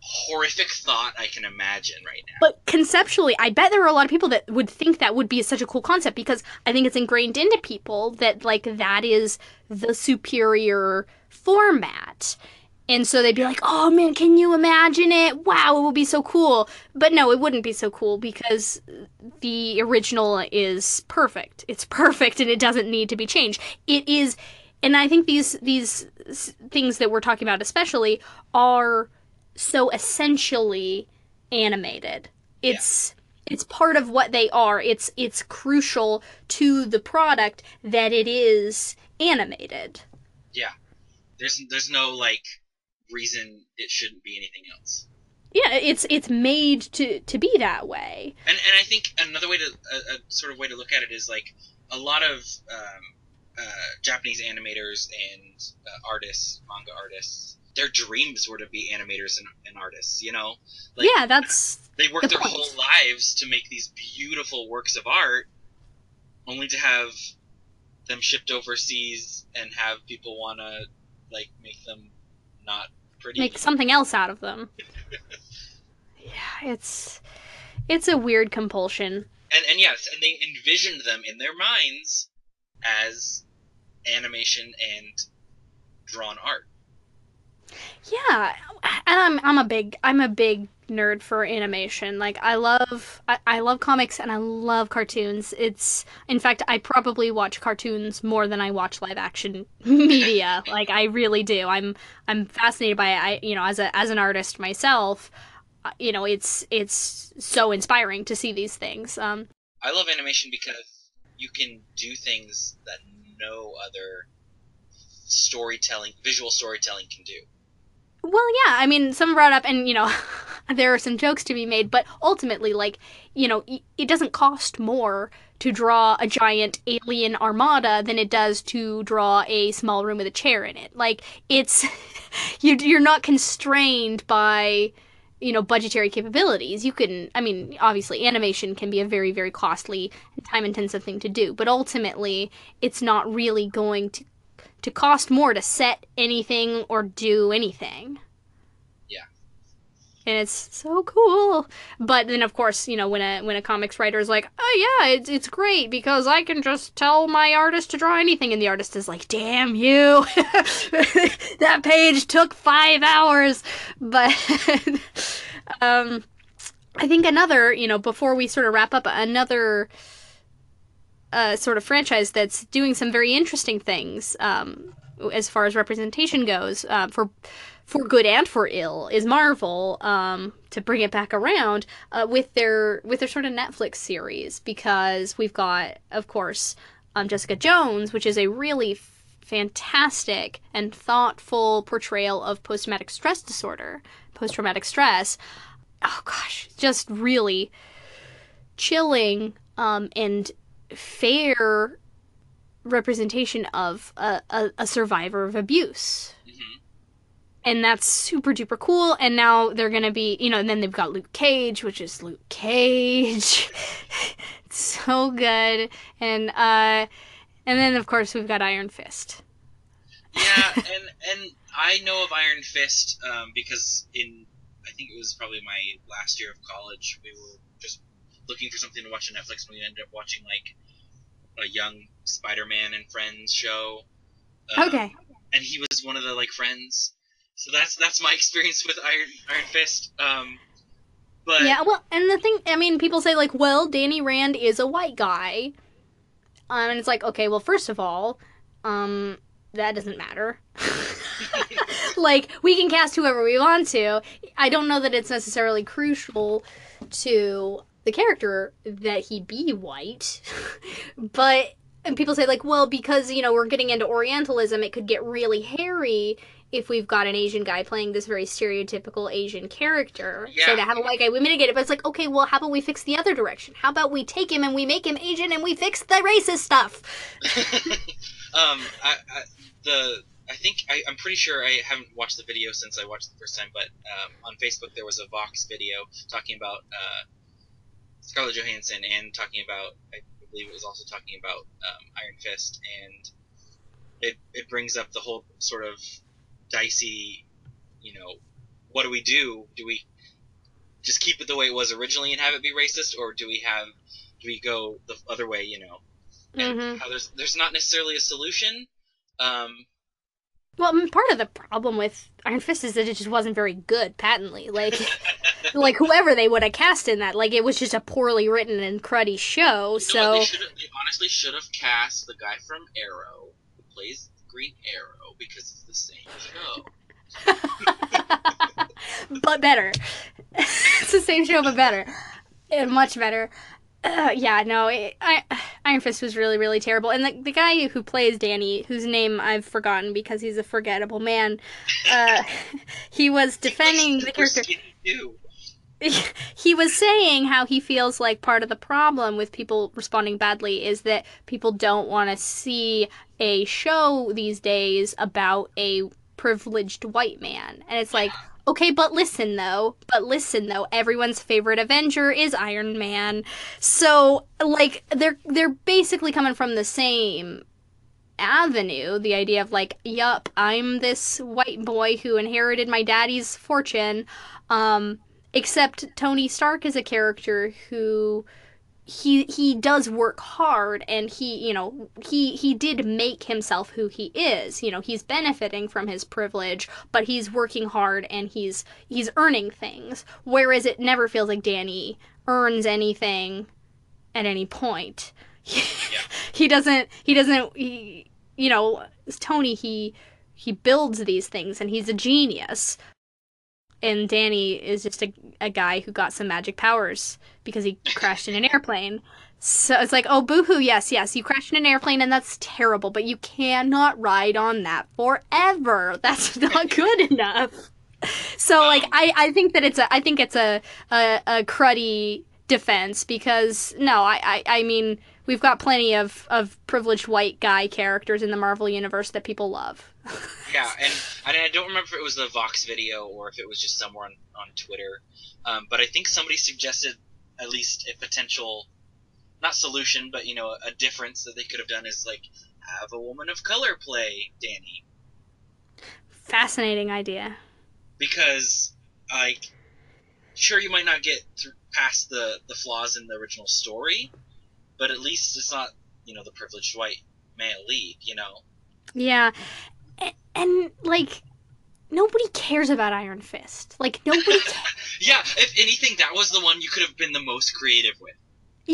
horrific thought I can imagine right now. But conceptually, I bet there are a lot of people that would think that would be such a cool concept because I think it's ingrained into people that like that is the superior format. And so they'd be like, "Oh man, can you imagine it? Wow, it would be so cool." But no, it wouldn't be so cool because the original is perfect. It's perfect and it doesn't need to be changed. It is and I think these these things that we're talking about especially are so essentially animated. It's it's part of what they are. It's it's crucial to the product that it is animated. Yeah there's there's no like reason it shouldn't be anything else. Yeah, it's it's made to to be that way. And and I think another way to a, a sort of way to look at it is like a lot of um, uh, Japanese animators and uh, artists, manga artists, their dreams were to be animators and, and artists. You know, like yeah, that's they worked the their point. whole lives to make these beautiful works of art, only to have them shipped overseas and have people want to like make them not pretty. make something else out of them. yeah, it's it's a weird compulsion. and and yes, and they envisioned them in their minds as animation and drawn art. Yeah, and I'm I'm a big I'm a big nerd for animation. Like I love I, I love comics and I love cartoons. It's in fact I probably watch cartoons more than I watch live action media. like I really do. I'm I'm fascinated by it. I you know as a as an artist myself, uh, you know it's it's so inspiring to see these things. Um, I love animation because you can do things that no other storytelling, visual storytelling can do. Well, yeah, I mean, some brought up, and you know, there are some jokes to be made, but ultimately, like, you know, it doesn't cost more to draw a giant alien armada than it does to draw a small room with a chair in it. Like, it's you, you're not constrained by you know budgetary capabilities you can i mean obviously animation can be a very very costly and time intensive thing to do but ultimately it's not really going to to cost more to set anything or do anything. Yeah. And it's so cool. But then of course, you know, when a when a comics writer is like, "Oh yeah, it's it's great because I can just tell my artist to draw anything." And the artist is like, "Damn you. that page took 5 hours." But um I think another, you know, before we sort of wrap up, another uh, sort of franchise that's doing some very interesting things um, as far as representation goes uh, for for good and for ill is Marvel um, to bring it back around uh, with their with their sort of Netflix series because we've got of course um, Jessica Jones which is a really fantastic and thoughtful portrayal of post traumatic stress disorder post traumatic stress. Oh gosh just really chilling um, and fair representation of a, a, a survivor of abuse. hmm And that's super duper cool. And now they're going to be, you know, and then they've got Luke Cage, which is Luke Cage. it's so good. And, uh, and then of course we've got Iron Fist. Yeah, yeah, and and I know of Iron Fist um, because in I think it was probably my last year of college. We were just looking for something to watch on Netflix, and we ended up watching like a young Spider-Man and Friends show. Um, okay. And he was one of the like friends. So that's that's my experience with Iron Iron Fist. Um, but yeah, well, and the thing, I mean, people say like, well, Danny Rand is a white guy, um, and it's like, okay, well, first of all, um, that doesn't matter. like, we can cast whoever we want to. I don't know that it's necessarily crucial to the character that he be white, but and people say like, well, because you know we're getting into Orientalism, it could get really hairy if we've got an Asian guy playing this very stereotypical Asian character. Yeah. So to have a white guy, we mitigate it. But it's like, okay, well, how about we fix the other direction? How about we take him and we make him Asian and we fix the racist stuff? um, I, I, the I think I, am pretty sure I haven't watched the video since I watched the first time, but um, on Facebook there was a Vox video talking about uh, Scarlett Johansson and talking about I believe it was also talking about um, Iron Fist, and it it brings up the whole sort of dicey, you know, what do we do? Do we just keep it the way it was originally and have it be racist, or do we have do we go the other way? You know, and Mhm. how there's there's not necessarily a solution. Um, Well, I mean, part of the problem with Iron Fist is that it just wasn't very good, patently. Like, like whoever they would have cast in that, like it was just a poorly written and cruddy show. you So they, they honestly should have cast the guy from Arrow who plays Green Arrow because it's the same show. but better. it's the same show, but better, and much better. Uh, yeah, no, it, I, Iron Fist was really, really terrible. And the, the guy who plays Danny, whose name I've forgotten because he's a forgettable man, uh, he was defending the character. he was saying how he feels like part of the problem with people responding badly is that people don't want to see a show these days about a privileged white man. And it's like, okay, but listen though, but listen though, everyone's favorite Avenger is Iron Man. So like they're they're basically coming from the same avenue the idea of like yup i'm this white boy who inherited my daddy's fortune um except Tony Stark is a character who he he does work hard and he you know he he did make himself who he is. You know he's benefiting from his privilege but he's working hard and he's he's earning things. Whereas it never feels like Danny earns anything at any point. He doesn't he doesn't he, you know Tony he he builds these things and he's a genius and Danny is just a, a guy who got some magic powers because he crashed in an airplane. So it's like, oh, boohoo, yes, yes, you crashed in an airplane and that's terrible, but you cannot ride on that forever. That's not good enough. So like, I, I think that it's a, I think it's a, a, a cruddy defense because no, I, I, I mean, we've got plenty of, of privileged white guy characters in the Marvel universe that people love. Yeah, and I, I don't remember if it was the Vox video or if it was just somewhere on, on Twitter, um, but I think somebody suggested at least a potential, not solution, but you know, a difference that they could have done is like have a woman of color play Danny Fascinating idea. because like sure you might not get through past the the flaws in the original story, but at least it's not you know the privileged white male lead, you know. Yeah. And, and like nobody cares about Iron Fist. Like nobody ca- Yeah, if anything, that was the one you could have been the most creative with.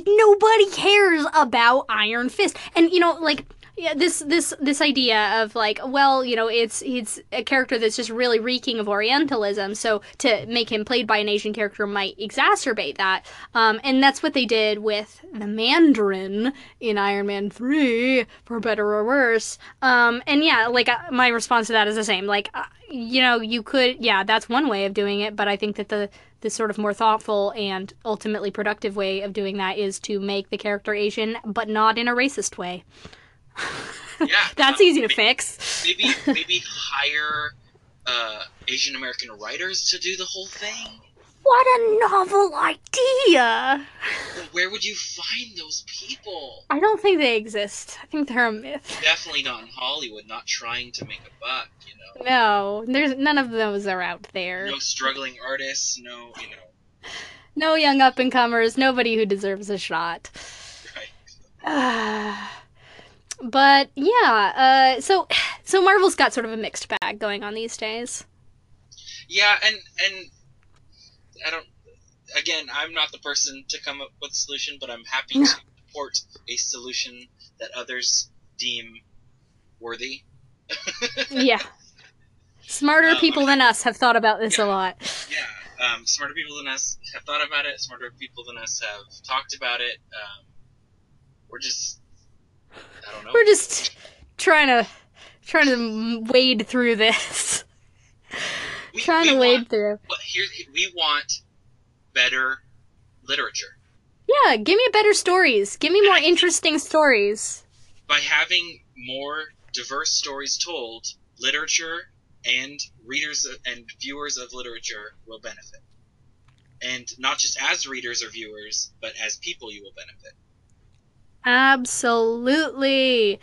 nobody cares about Iron Fist. And you know, like yeah, this this this idea of like, well, you know, it's it's a character that's just really reeking of Orientalism. So to make him played by an Asian character might exacerbate that. Um, and that's what they did with the Mandarin in Iron Man three, for better or worse. Um, and yeah, like uh, my response to that is the same. Like, uh, you know, you could, yeah, that's one way of doing it. But I think that the the sort of more thoughtful and ultimately productive way of doing that is to make the character Asian, but not in a racist way. Yeah, That's um, easy to may- fix. maybe maybe hire uh, Asian American writers to do the whole thing. What a novel idea! But where would you find those people? I don't think they exist. I think they're a myth. Definitely not in Hollywood, not trying to make a buck, you know. No, there's none of those are out there. No struggling artists, no, you know. No young up and comers, nobody who deserves a shot. Right. but yeah, uh, so so Marvel's got sort of a mixed bag going on these days. Yeah, and and I don't. Again, I'm not the person to come up with a solution, but I'm happy to support a solution that others deem worthy. Yeah. Smarter Um, people than us have thought about this a lot. Yeah, um, smarter people than us have thought about it. Smarter people than us have talked about it. Um, we're just, I don't know. We're just trying to trying to wade through this. we, trying we to wade want, through. But here, we want better literature Yeah, give me better stories. Give me more interesting stories. by having more diverse stories told. Literature and readers and viewers of literature will benefit, and not just as readers or viewers, but as people, you will benefit. Absolutely.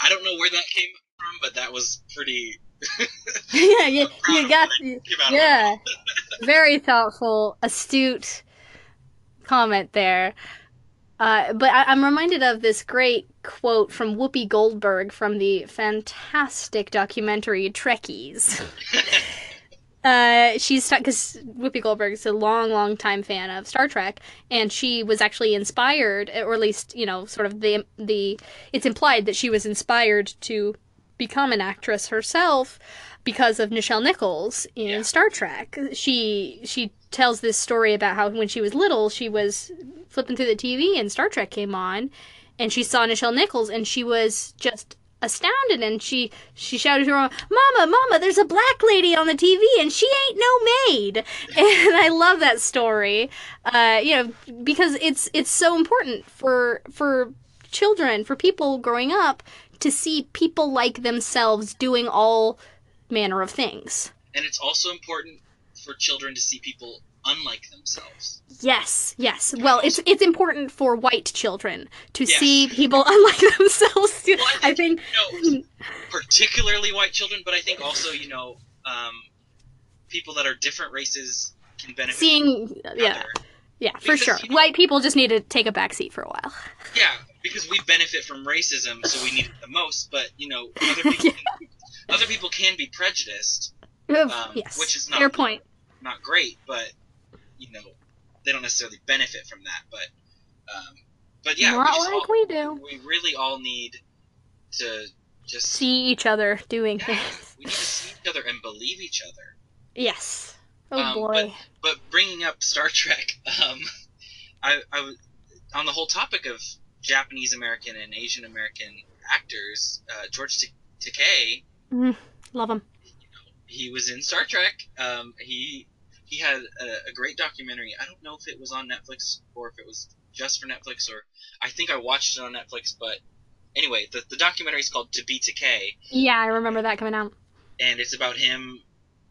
I don't know where that came from, but that was pretty. yeah, you, you got what I came out of yeah. Very thoughtful, astute comment there. Uh, but I, I'm reminded of this great quote from Whoopi Goldberg from the fantastic documentary Trekkies. Uh, she's because Whoopi Goldberg is a long, long time fan of Star Trek, and she was actually inspired, or at least you know, sort of the the. It's implied that she was inspired to become an actress herself because of Nichelle Nichols in Yeah. Star Trek. She she tells this story about how when she was little, she was flipping through the TV and Star Trek came on, and she saw Nichelle Nichols, and she was just astounded and she she shouted to her mama mama there's a black lady on the tv and she ain't no maid. And i love that story. Uh you know because it's it's so important for for children for people growing up to see people like themselves doing all manner of things. And it's also important for children to see people unlike themselves. yes yes well it's it's important for white children to see people unlike themselves too. Well, i think You know, particularly white children, but I think also, you know, um, people that are different races can benefit. seeing yeah yeah for sure you know- white people just need to take a back seat for a while Yeah, because we benefit from racism, so we need it the most. But you know, other people, can, other people can be prejudiced, um, yes which is not fair point not great, but you know, they don't necessarily benefit from that. But, um, but yeah, we, not just like all, we do we really all need to just see each other doing Yeah, things we need to see each other and believe each other. yes oh Um, boy But bringing up Star Trek, um, I, I on the whole topic of Japanese American and Asian American actors. Uh, George T- Takei, love them he was in Star Trek. Um, he he had a, a great documentary. I don't know if it was on Netflix or if it was just for Netflix, or I think I watched it on Netflix. But anyway, the the documentary is called To Be Takei. yeah i remember that coming out and it's about him.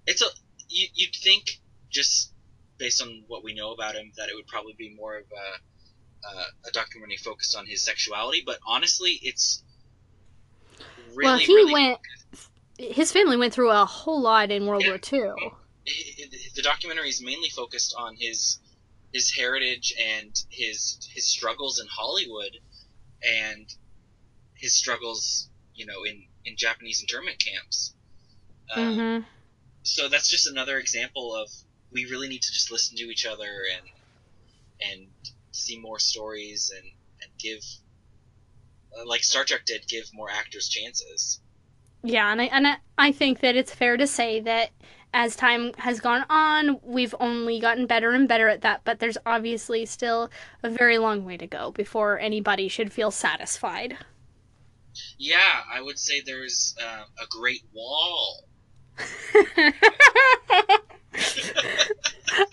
It's a you, you'd think just based on what we know about him that it would probably be more of a uh, a documentary focused on his sexuality, but honestly, it's really well he really went his family went through a whole lot in world Yeah. war ii it- it- the documentary is mainly focused on his his heritage and his his struggles in Hollywood and his struggles, you know, in in Japanese internment camps. Um, hmm so that's just another example of we really need to just listen to each other and and see more stories and and give uh, like Star Trek did give more actors chances. Yeah, and I and I, I think that it's fair to say that as time has gone on, we've only gotten better and better at that, but there's obviously still a very long way to go before anybody should feel satisfied. Yeah, I would say there's uh, a great wall.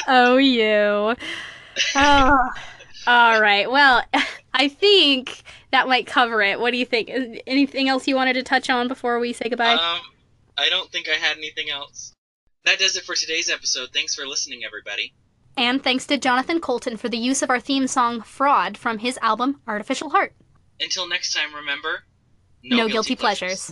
oh, you. Oh. All right. Well, I think that might cover it. What do you think? Anything else you wanted to touch on before we say goodbye? Um, I don't think I had anything else. That does it for today's episode. Thanks for listening, everybody. And thanks to Jonathan Coulton for the use of our theme song Fraud from his album Artificial Heart. Until next time, remember No, guilty, pleasures.